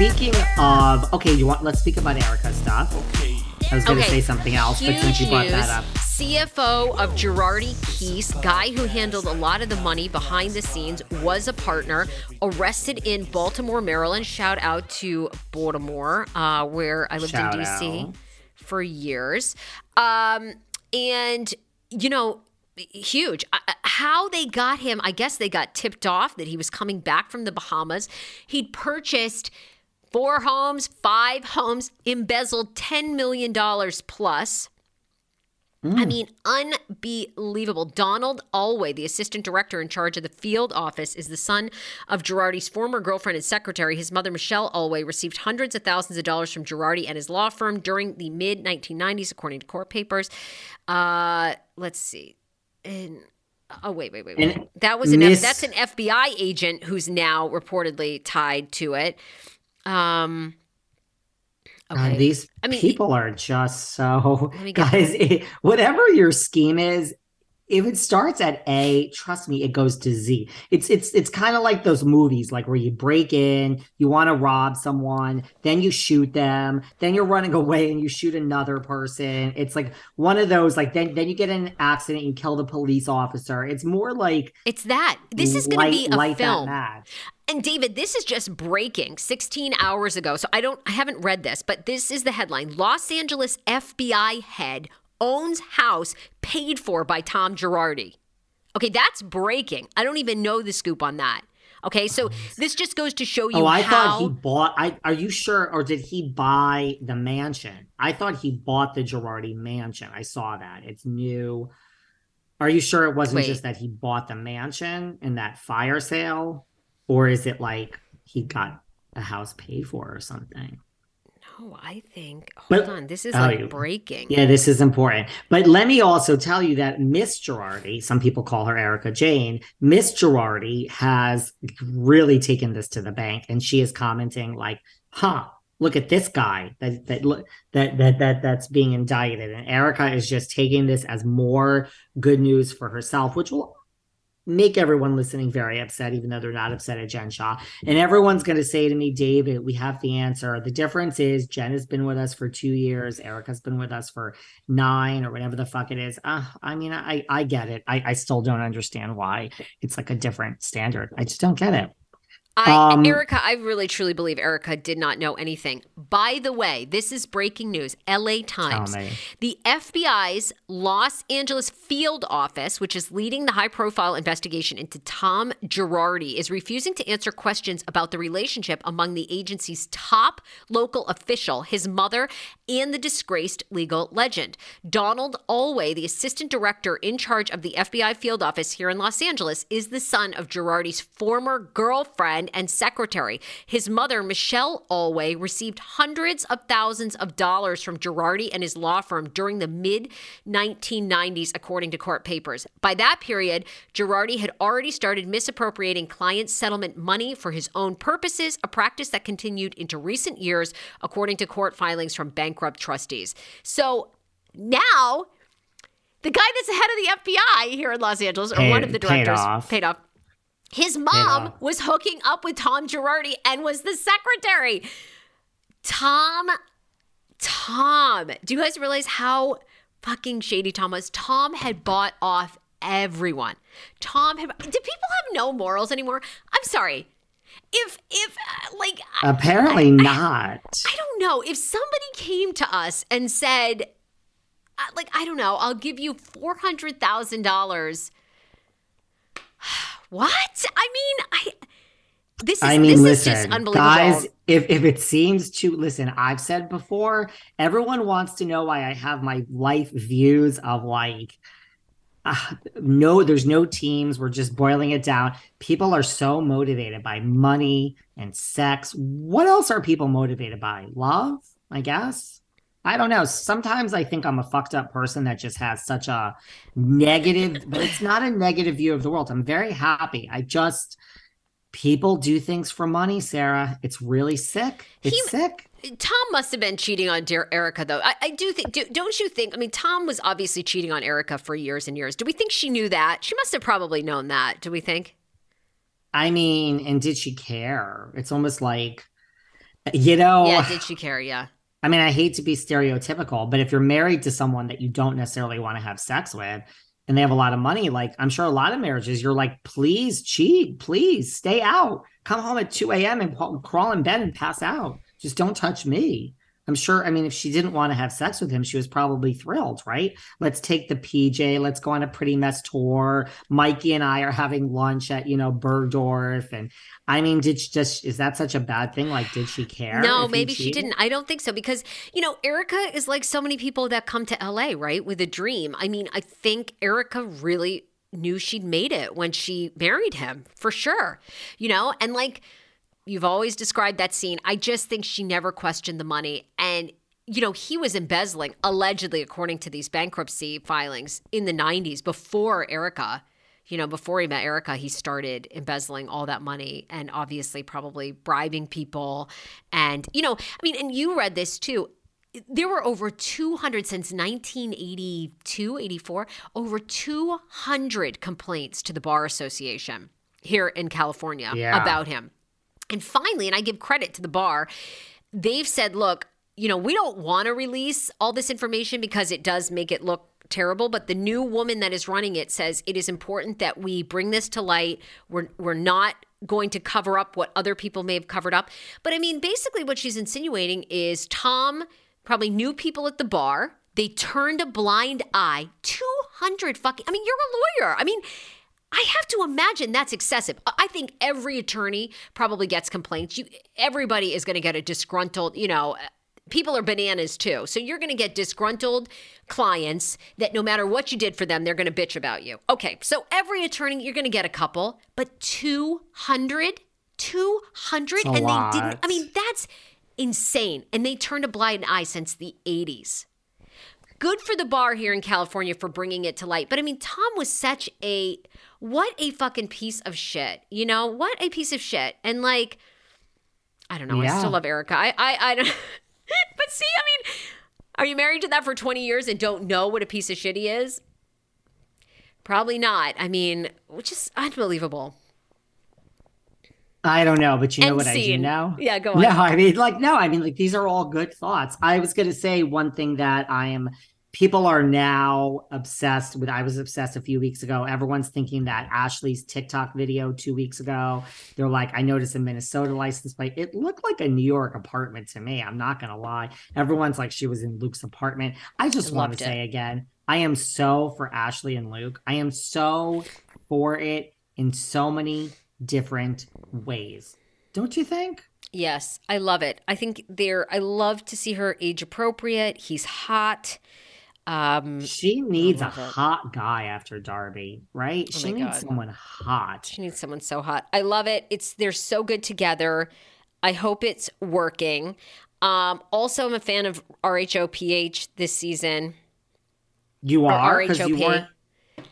Speaking of, okay, you want? Let's speak about Erika stuff. Okay. I was going to Okay. say something else, but since you brought news. that up, CFO of Girardi Keese, guy who handled a lot of the money behind the scenes, was a partner, arrested in Baltimore, Maryland. Shout out to Baltimore, uh, where I lived Shout in DC out. for years. Um, and, you know, huge. Uh, uh, How they got him, I guess they got tipped off that he was coming back from the Bahamas. He'd purchased four homes, five homes, embezzled $10 million plus. I mean, unbelievable. Donald Alway, the assistant director in charge of the field office, is the son of Girardi's former girlfriend and secretary. His mother, Michelle Alway, received hundreds of thousands of dollars from Girardi and his law firm during the mid 1990s, according to court papers. Uh, let's see. And, oh, wait, wait, wait, wait. That was an Miss- F, that's an FBI agent who's now reportedly tied to it. Um, uh, these I mean, people are just so Let me get- guys. It, whatever your scheme is, if it starts at A, trust me, it goes to Z. It's it's it's kind of like those movies, like where you break in, you want to rob someone, then you shoot them, then you're running away and you shoot another person. It's like one of those, like then then you get in an accident, you kill the police officer. It's more like it's that. This is going to be a film. And David, this is just breaking 16 hours ago. So I don't I haven't read this, but this is the headline. Los Angeles FBI head owns house paid for by Tom Girardi. Okay, that's breaking. I don't even know the scoop on that. Okay, so this just goes to show you. Oh, I how, thought he bought. I are you sure, or did he buy the mansion? I thought he bought the Girardi mansion. I saw that it's new. Are you sure it wasn't Wait. just that he bought the mansion in that fire sale, or is it like he got a house paid for or something? No, I think. Hold But- on, this is oh, like breaking. Yeah, this is important. But let me also tell you that Miss Girardi, some people call her Erika Jayne, Miss Girardi has really taken this to the bank and she is commenting like, huh, look at this guy that that look that that that that's being indicted. And Erica is just taking this as more good news for herself, which will make everyone listening very upset, even though they're not upset at Jen Shah. And everyone's going to say to me, David, we have the answer. The difference is Jen has been with us for two years. Erika's been with us for nine or whatever the fuck it is. Uh, I mean, I, I get it. I, I still don't understand why it's like a different standard. I just don't get it. I, Um, Erika, I really truly believe Erika did not know anything. By the way, this is breaking news. LA Times. The FBI's Los Angeles field office, which is leading the high profile investigation into Tom Girardi, is refusing to answer questions about the relationship among the agency's top local official, his mother, and the disgraced legal legend. Donald Alway, the assistant director in charge of the FBI field office here in Los Angeles, is the son of Girardi's former girlfriend and secretary. His mother, Michelle Alway, received hundreds of thousands of dollars from Girardi and his law firm during the mid 1990s, according to court papers. By that period, Girardi had already started misappropriating client settlement money for his own purposes, a practice that continued into recent years, according to court filings from bankrupt trustees. So now, the guy that's the head of the FBI here in Los Angeles, or Paid- one of the paid directors, off. paid off. His mom was hooking up with Tom Girardi and was the secretary. Tom, Tom, do you guys realize how fucking shady Tom was? Tom had bought off everyone. Tom had. Do people have no morals anymore? I'm sorry. If if uh, like I, Apparently not. I don't know if somebody came to us and said, uh, like I don't know, I'll give you four hundred thousand dollars. What? I mean, I. This is I mean, this listen, is just unbelievable. guys. If if it seems to listen. I've said before. Everyone wants to know why I have my life views of like. Uh, no, there's no teams. We're just boiling it down. People are so motivated by money and sex. What else are people motivated by? Love, I guess. I don't know. Sometimes I think I'm a fucked up person that just has such a negative, but it's not a negative view of the world. I'm very happy. I just people do things for money, Sarah. It's really sick. It's He- sick. Tom must have been cheating on dear Erika, though. I, I do think. Do, don't you think? I mean, Tom was obviously cheating on Erika for years and years. Do we think she knew that? She must have probably known that. Do we think? I mean, and did she care? It's almost like, you know, Yeah. Did she care? Yeah. I mean, I hate to be stereotypical, but if you're married to someone that you don't necessarily want to have sex with and they have a lot of money, like I'm sure a lot of marriages, you're like, please cheat, please stay out. Come home at 2 a.m. and crawl in bed and pass out. Just don't touch me. I'm sure, I mean, if she didn't want to have sex with him, she was probably thrilled, right? Let's take the PJ, let's go on a pretty mess tour. Mikey and I are having lunch at, you know, Bergdorf. And I mean, did she just, is that such a bad thing? Like, did she care? No, maybe she didn't. I don't think so because, you know, Erika is like so many people that come to LA, right? With a dream. I mean, I think Erika really knew she'd made it when she married him, for sure. You know, and like you've always described that scene, I just think she never questioned the money. And, you know, he was embezzling, allegedly, according to these bankruptcy filings in the 90s before Erika you know, before he met Erika, he started embezzling all that money and obviously probably bribing people. And, you know, I mean, and you read this too. There were over 200 since 1982, 84, over 200 complaints to the Bar Association here in California Yeah. about him. And finally, and I give credit to the bar, they've said, look, you know, we don't want to release all this information because it does make it look terrible, but the new woman that is running it says it is important that we bring this to light. We're we're not going to cover up what other people may have covered up. But I mean, basically what she's insinuating is Tom probably knew people at the bar. They turned a blind eye. 200 fucking I mean, you're a lawyer. I mean, I have to imagine that's excessive. I think every attorney probably gets complaints. You, everybody is going to get a disgruntled, you know, uh, people are bananas too. So you're going to get disgruntled clients that no matter what you did for them, they're going to bitch about you. Okay, so every attorney, you're going to get a couple, but 200, 200, and lot. they didn't. I mean, that's insane. And they turned a blind eye since the 80s. Good for the bar here in California for bringing it to light. But I mean, Tom was such a what a fucking piece of shit. You know, what a piece of shit. And like, I don't know. I still love Erika. I, I, I don't. but see, I mean, are you married to that for 20 years and don't know what a piece of shit he is? Probably not. I mean, which is unbelievable. I don't know, but you know End what I do scene. know? Yeah, go on. No, I mean, like, no, I mean, like, these are all good thoughts. I was going to say one thing that I am, people are now obsessed with. I was obsessed a few weeks ago. Everyone's thinking that Ashley's TikTok video two weeks ago, they're like, I noticed a Minnesota license plate. It looked like a New York apartment to me. I'm not going to lie. Everyone's like, she was in Luke's apartment. I just want to say again, I am so for Ashley and Luke. I am so for it in so many different ways. Don't you think? Yes, I love it. I think they're, I love to see her age appropriate. He's hot. Um, She needs a it. hot guy after Darby, right? Oh she needs God. someone hot. She needs someone so hot. I love it. It's they're so good together. I hope it's working. Um, also, I'm a fan of RHOP this season. You are because you weren't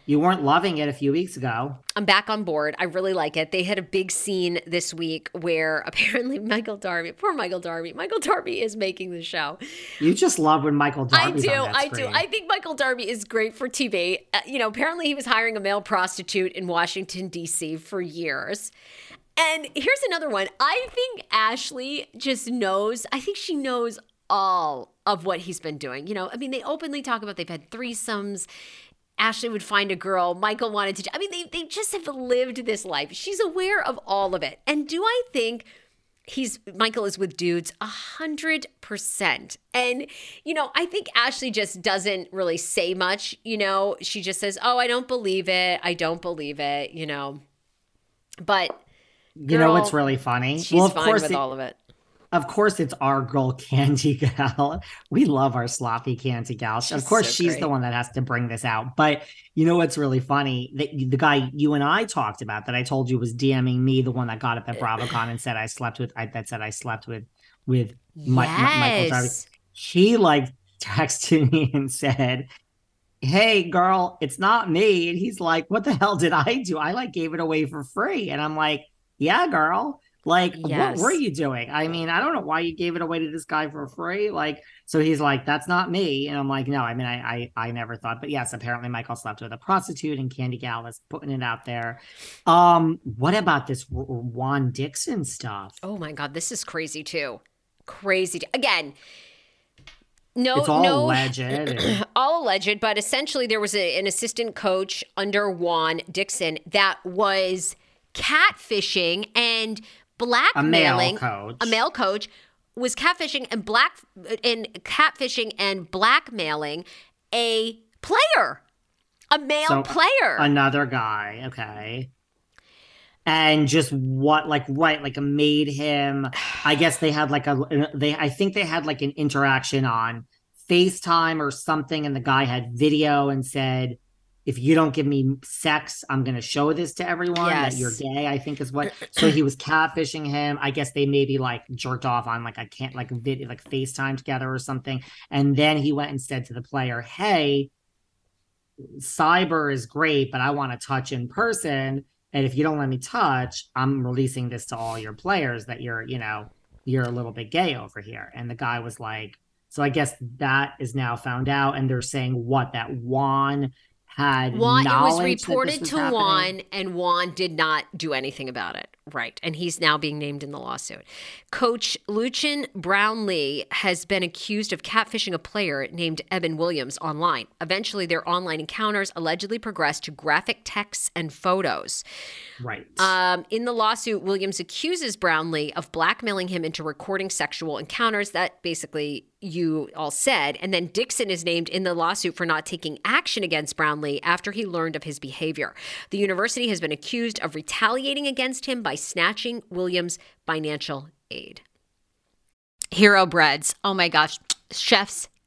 you weren't loving it a few weeks ago. I'm back on board. I really like it. They had a big scene this week where apparently Michael Darby, poor Michael Darby, Michael Darby is making the show. You just love when Michael Darby's I do. on that I do. I think Michael Darby is great for TV. Uh, you know, apparently he was hiring a male prostitute in Washington, D.C. for years. And here's another one. I think Ashley just knows, I think she knows all of what he's been doing. You know, I mean, they openly talk about they've had threesomes. Ashley would find a girl. Michael wanted to. I mean, they, they just have lived this life. She's aware of all of it. And do I think he's Michael is with dudes a hundred percent. And you know, I think Ashley just doesn't really say much. You know, she just says, "Oh, I don't believe it. I don't believe it." You know, but you know what's really funny? she's well, of fine course, with it- all of it. Of course, it's our girl Candy Gal. We love our sloppy Candy Gal. She's of course, so she's the one that has to bring this out. But you know what's really funny? That the guy you and I talked about that I told you was DMing me, the one that got up at BravoCon and said I slept with. I, that said I slept with with Mi- Mi- Michael Darby. Yes. he like texted me and said hey girl it's not me and he's like what the hell did i do i like gave it away for free and i'm like yeah girl like Yes. what were you doing i mean i don't know why you gave it away to this guy for free like so he's like that's not me and i'm like no i mean i i, I never thought but yes apparently michael slept with a prostitute and candy gal is putting it out there um what about this R- juan dixon stuff Oh my god, this is crazy too. Crazy. Again, no, it's all no, alleged all alleged, but essentially there was a, an assistant coach under Juan Dixon that was catfishing and a blackmailing male coach a male coach was catfishing and black and catfishing and blackmailing a player, a male So, player. another guy okay and just what like right like made him i guess they had like a they i think they had like an interaction on facetime or something and the guy had video and said if you don't give me sex i'm going to show this to everyone that you're gay i think is what so he was catfishing him i guess they maybe like jerked off on like i can't like video like facetime together or something and then he went and said to the player hey cyber is great, but I want to touch in person. And if you don't let me touch, I'm releasing this to all your players that you're, you know, you're a little bit gay over here. And the guy was like, so I guess that is now found out. And they're saying what that Juan had Juan, it was knowledge that this reported was to happening? Juan, and Juan did not do anything about it. Right. And he's now being named in the lawsuit. Coach Lucien Brownlee has been accused of catfishing a player named Evan Williams online. Eventually, their online encounters allegedly progressed to graphic texts and photos. Right. Um, in the lawsuit, Williams accuses Brownlee of blackmailing him into recording sexual encounters that basically you all said. And then Dixon is named in the lawsuit for not taking action against Brownlee after he learned of his behavior. The university has been accused of retaliating against him by snatching Williams' financial aid. Hero breads. Oh my gosh. Chef's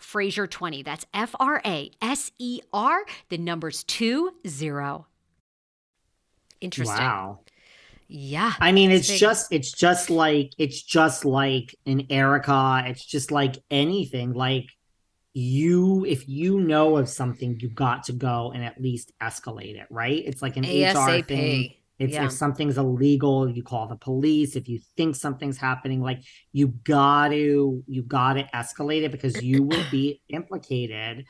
Fraser20. That's F R A S E R, the numbers two zero. Interesting. Wow. Yeah. I mean, it's big. just it's just like it's just like an Erika. It's just like anything. Like you, if you know of something, you got to go and at least escalate it, right? It's like an HR thing. It's Yeah. if something's illegal, you call the police. If you think something's happening, like you got to you got to escalate it because you will be implicated.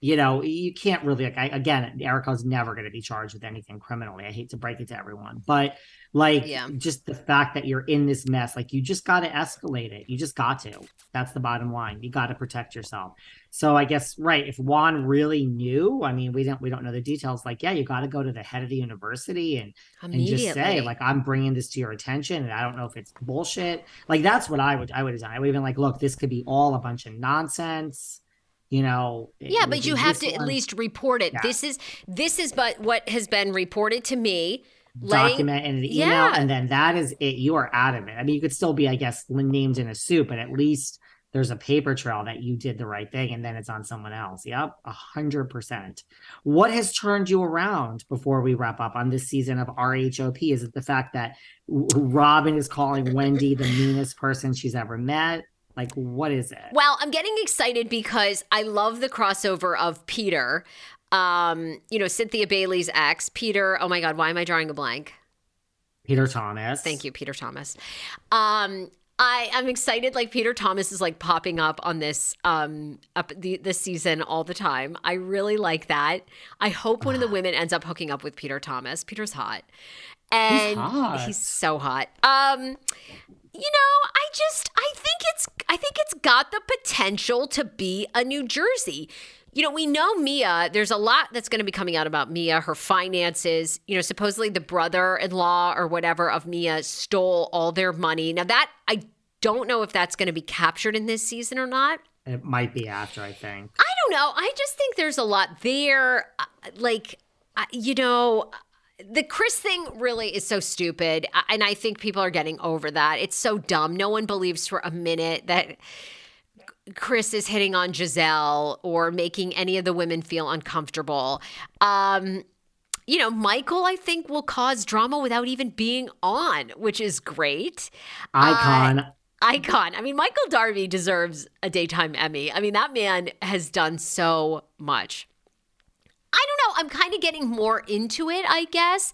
You know, you can't really like I, again, Erika's never going to be charged with anything criminally. I hate to break it to everyone, but like Yeah. just the fact that you're in this mess, like you just got to escalate it. You just got to. That's the bottom line. You got to protect yourself. So I guess right, if Juan really knew, I mean, we don't we don't know the details. Like, yeah, you got to go to the head of the university and and just say like i'm bringing this to your attention and i don't know if it's bullshit like that's what i would i would have done i would have been like look this could be all a bunch of nonsense you know Yeah, but you have to at least report it. Yeah. This is this is but what has been reported to me. Laying- document in an email Yeah. and then that is it. You are out of it i mean you could still be i guess named in a suit but at least there's a paper trail that you did the right thing and then it's on someone else. Yep a hundred percent. What has turned you around before we wrap up on this season of rhop is it the fact that robin is calling wendy the meanest person she's ever met? Like what is it? Well, I'm getting excited because I love the crossover of Peter. Um, you know, Cynthia Bailey's ex, Peter. Oh my God, why am I drawing a blank? peter thomas Thank you, Peter Thomas. Um, I I'm excited. Like Peter Thomas is like popping up on this um up the this season all the time. I really like that. I hope one of the women ends up hooking up with Peter Thomas. Peter's hot, and hot. he's so hot. Um, you know, I just I think it's I think it's got the potential to be a New Jersey. You know, we know Mia, there's a lot that's going to be coming out about Mia, her finances. You know, supposedly the brother in law or whatever of Mia stole all their money. Now, that I don't know if that's going to be captured in this season or not. it might be after i think I don't know. I just think there's a lot there. Uh, Like, uh, you know, the Chris thing really is so stupid. uh, And I think people are getting over that. It's so dumb. No one believes for a minute that Chris is hitting on Gizelle or making any of the women feel uncomfortable. Um, you know, Michael, I think, will cause drama without even being on, which is great. icon Icon. I mean, Michael Darby deserves a daytime Emmy. I mean, that man has done so much. I don't know. I'm kind of getting more into it, I guess.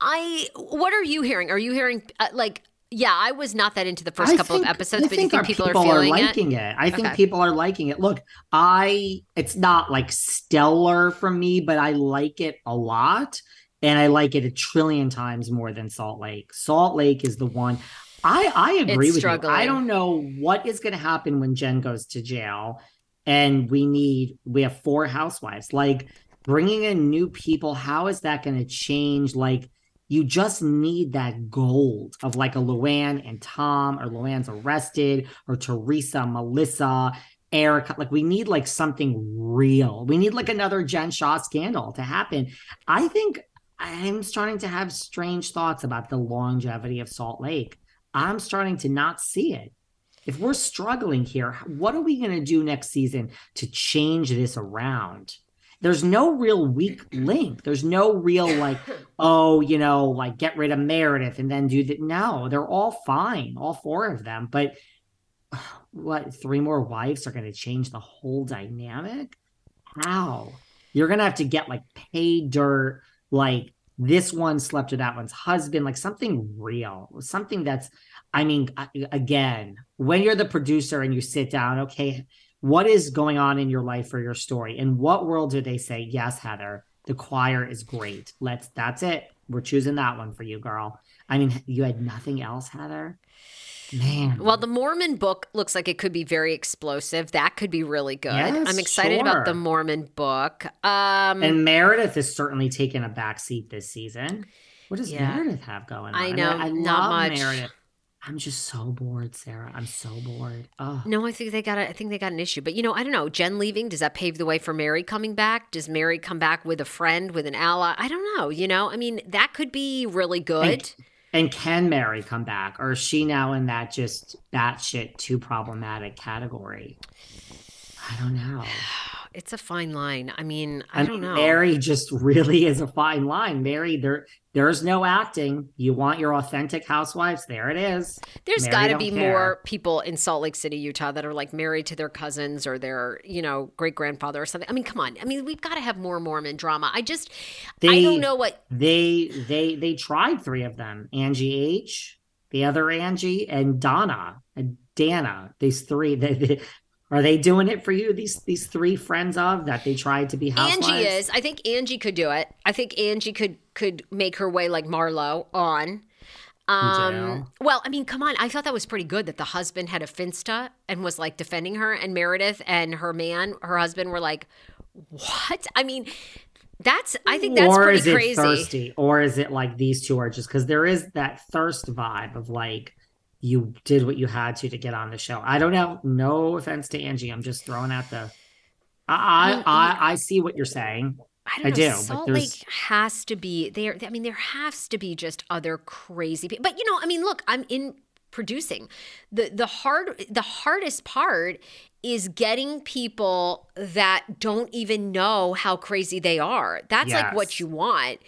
I what are you hearing? Are you hearing uh, like yeah, I was not that into the first I couple think- of episodes, I but you think our people, are it? liking it. I think people are liking it. Look, I it's not like stellar for me, but I like it a lot. And I like it a trillion times more than Salt Lake. Salt Lake is the one. I I agree It's with you. I don't know what is going to happen when Jen goes to jail, and we need we have four housewives. Like bringing in new people, how is that going to change? Like you just need that gold of like a Luann and Tom, or Luann's arrested, or Teresa, Melissa, Erika. Like we need like something real. We need like another Jen Shah scandal to happen. I think I'm starting to have strange thoughts about the longevity of Salt Lake. I'm starting to not see it. If we're struggling here, what are we going to do next season to change this around? There's no real weak link. There's no real like, oh, you know, like get rid of Meredith and then do that. No, they're all fine, all four of them. But what, three more wives are going to change the whole dynamic? How? You're going to have to get like pay dirt, like this one slept with that one's husband, like something real, something that's, I mean, again, when you're the producer and you sit down, okay, what is going on in your life or your story? In what world do they say, yes, Heather, the choir is great. Let's, that's it. We're choosing that one for you, girl. I mean, you had nothing else, Heather. Man. Well, the Mormon book looks like it could be very explosive. That could be really good. Yes, I'm excited about the. Mormon book. Um, and Meredith has certainly taken a back seat this season. What does Yeah. Meredith have going on? I mean, know, I not love much. Meredith. I'm just so bored, Sarah. I'm so bored. No, I think they got. A, I think they got an issue. But you know, I don't know. Jen leaving does that pave the way for Mary coming back? Does Mary come back with a friend, with an ally? I don't know. You know, I mean, that could be really good. And can Mary come back, or is she now in that just batshit too problematic category? I don't know. It's a fine line. I mean, I, don't know. Mary just really is a fine line. Mary, there, there's no acting. You want your authentic housewives? There it is. There's got to be care. more people in Salt Lake City, Utah, that are like married to their cousins or their, you know, great grandfather or something. I mean, come on. I mean, we've got to have more Mormon drama. I just, I don't know what. They, they, they tried three of them: Angie H, the other Angie, and Donna and Dana. These three. They, they, are they doing it for you? These these three friends of that they tried to be housewives. Angie is. I think Angie could do it. I think Angie could could make her way like Marlo on. Um, well, I mean, come on. I thought that was pretty good that the husband had a finsta and was like defending her, and Meredith and her man, her husband, were like, "What?" I mean, that's. I think that's or pretty is it crazy. thirsty, or is it like these two are just because there is that thirst vibe of like you did what you had to to get on the show. I don't know. No offense to Angie, I'm just throwing out the. I I, I, I see what you're saying. I don't I know. do, Salt Lake has to be there. I mean, there has to be just other crazy people. But you know, I mean, look, I'm in producing. the the hard The hardest part is getting people that don't even know how crazy they are. That's like what you want.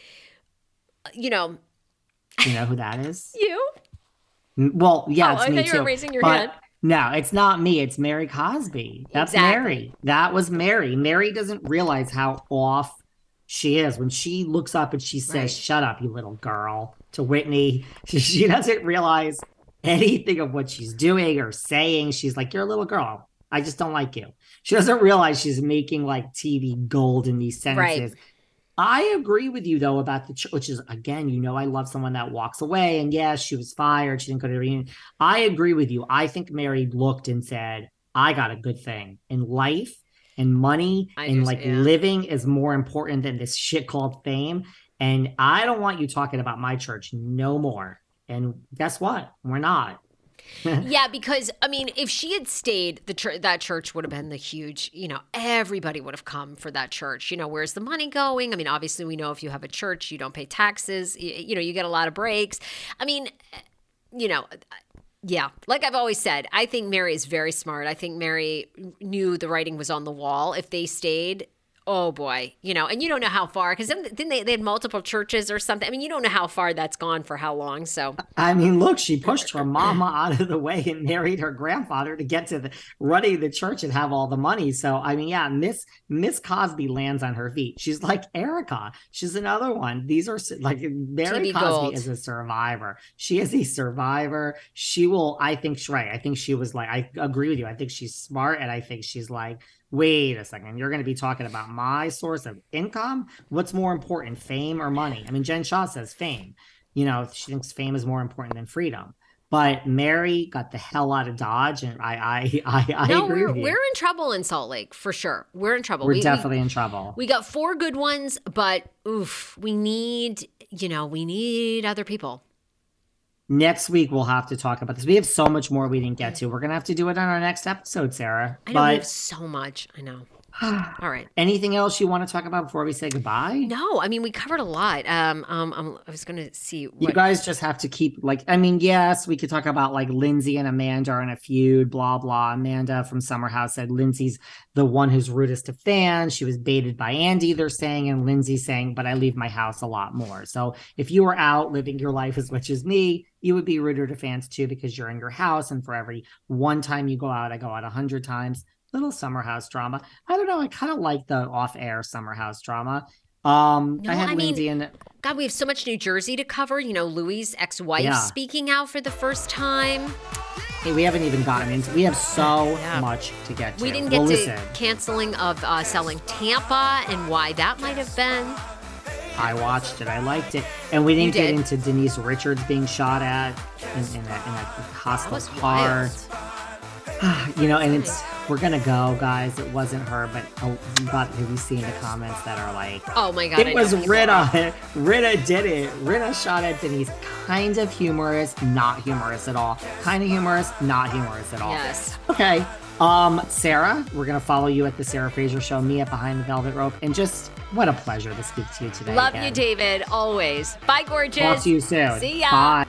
You know, You know who that is? you. Well, yeah, Oh, it's I me thought you were too. raising your But hand. No, it's not me. It's Mary Cosby. That's Exactly. Mary. That was Mary. Mary doesn't realize how off she is when she looks up and she says, Right. "Shut up, you little girl," to Whitney. She, she doesn't realize anything of what she's doing or saying. She's like, "You're a little girl. I just don't like you." She doesn't realize she's making like TV gold in these sentences. Right. I agree with you though about the ch- which is again, you know, I love someone that walks away and yes, she was fired, she didn't go to the reunion. I agree with you. I think Mary looked and said, "I got a good thing in life and money I and do- like yeah. living is more important than this shit called fame." And I don't want you talking about my church no more. And guess what? We're not. yeah, because I mean, if she had stayed, the that church would have been the huge. You know, everybody would have come for that church. You know, where's the money going? I mean, obviously, we know if you have a church, you don't pay taxes. You, you know, you get a lot of breaks. I mean, eh, you know. Uh, yeah, like I've always said, I think Mary is very smart. I think Mary knew the writing was on the wall. If they stayed, oh boy, you know, and you don't know how far because then, then they, they had multiple churches or something. I mean, you don't know how far that's gone for how long. So I mean, look, she pushed her mama out of the way and married her grandfather to get to the running the church and have all the money. So, I mean, yeah, Miss Miss Cosby lands on her feet. She's like Erika. She's another one. These are like Mary TV Cosby gold. is a survivor. She is a survivor. She will. I think she's right. I think she was like. I agree with you. I think she's smart, and I think she's like. Wait a second. You're going to be talking about my source of income. What's more important, fame or money? I mean, Jen Shah says fame you know, she thinks fame is more important than freedom. But Mary got the hell out of Dodge, and I, I, I, I no, agree we're, we're in trouble in Salt Lake for sure. We're in trouble. We're We- we- definitely in trouble. We got four good ones, but oof, we need, you know, we need other people. Next week we'll have to talk about this. We have so much more we didn't get to. We're gonna have to do it on our next episode, Sarah. I know we have so much. I know. All right. anything else you want to talk about before we say goodbye? No, I mean we covered a lot. Um, um, um I was going to see You guys just have to keep like I mean, yes, we could talk about like Lindsay and Amanda are in a feud, blah blah. Amanda from Summer House said Lindsay's the one who's rudest to fans. She was baited by Andy, they're saying, and Lindsay saying, but I leave my house a lot more. So if you were out living your life as much as me, you would be ruder to fans too because you're in your house, and for every one time you go out, I go out a hundred times. Little summer house drama. I don't know. I kind of like the off-air summer house drama. Um, No, I had I mean- Lindsay and God, we have so much New Jersey to cover. You know, Louis' ex-wife Yeah. speaking out for the first time. Hey, we haven't even gotten into. We have so Yeah. much to get to. We didn't get well, to listen. canceling of uh, selling Tampa and why that might have been. I watched it. I liked it, and we didn't You get into Denise Richards being shot at in, in that in that hostile car. wild. you know, and it's we're gonna go, guys. It wasn't her, but oh, but have you seen the comments that are like, Oh my god! It know was Rita. Rita did it. Rita shot at Denise. Kind of humorous, not humorous at all. Kind of humorous, not humorous at all. Yes. Okay. Um, Sarah, we're gonna follow you at the Sarah Fraser Show. Me at Behind the Velvet Rope, and just what a pleasure to speak to you today. Love again. you, David. Always. Bye, gorgeous. Talk to you soon. See ya. Bye.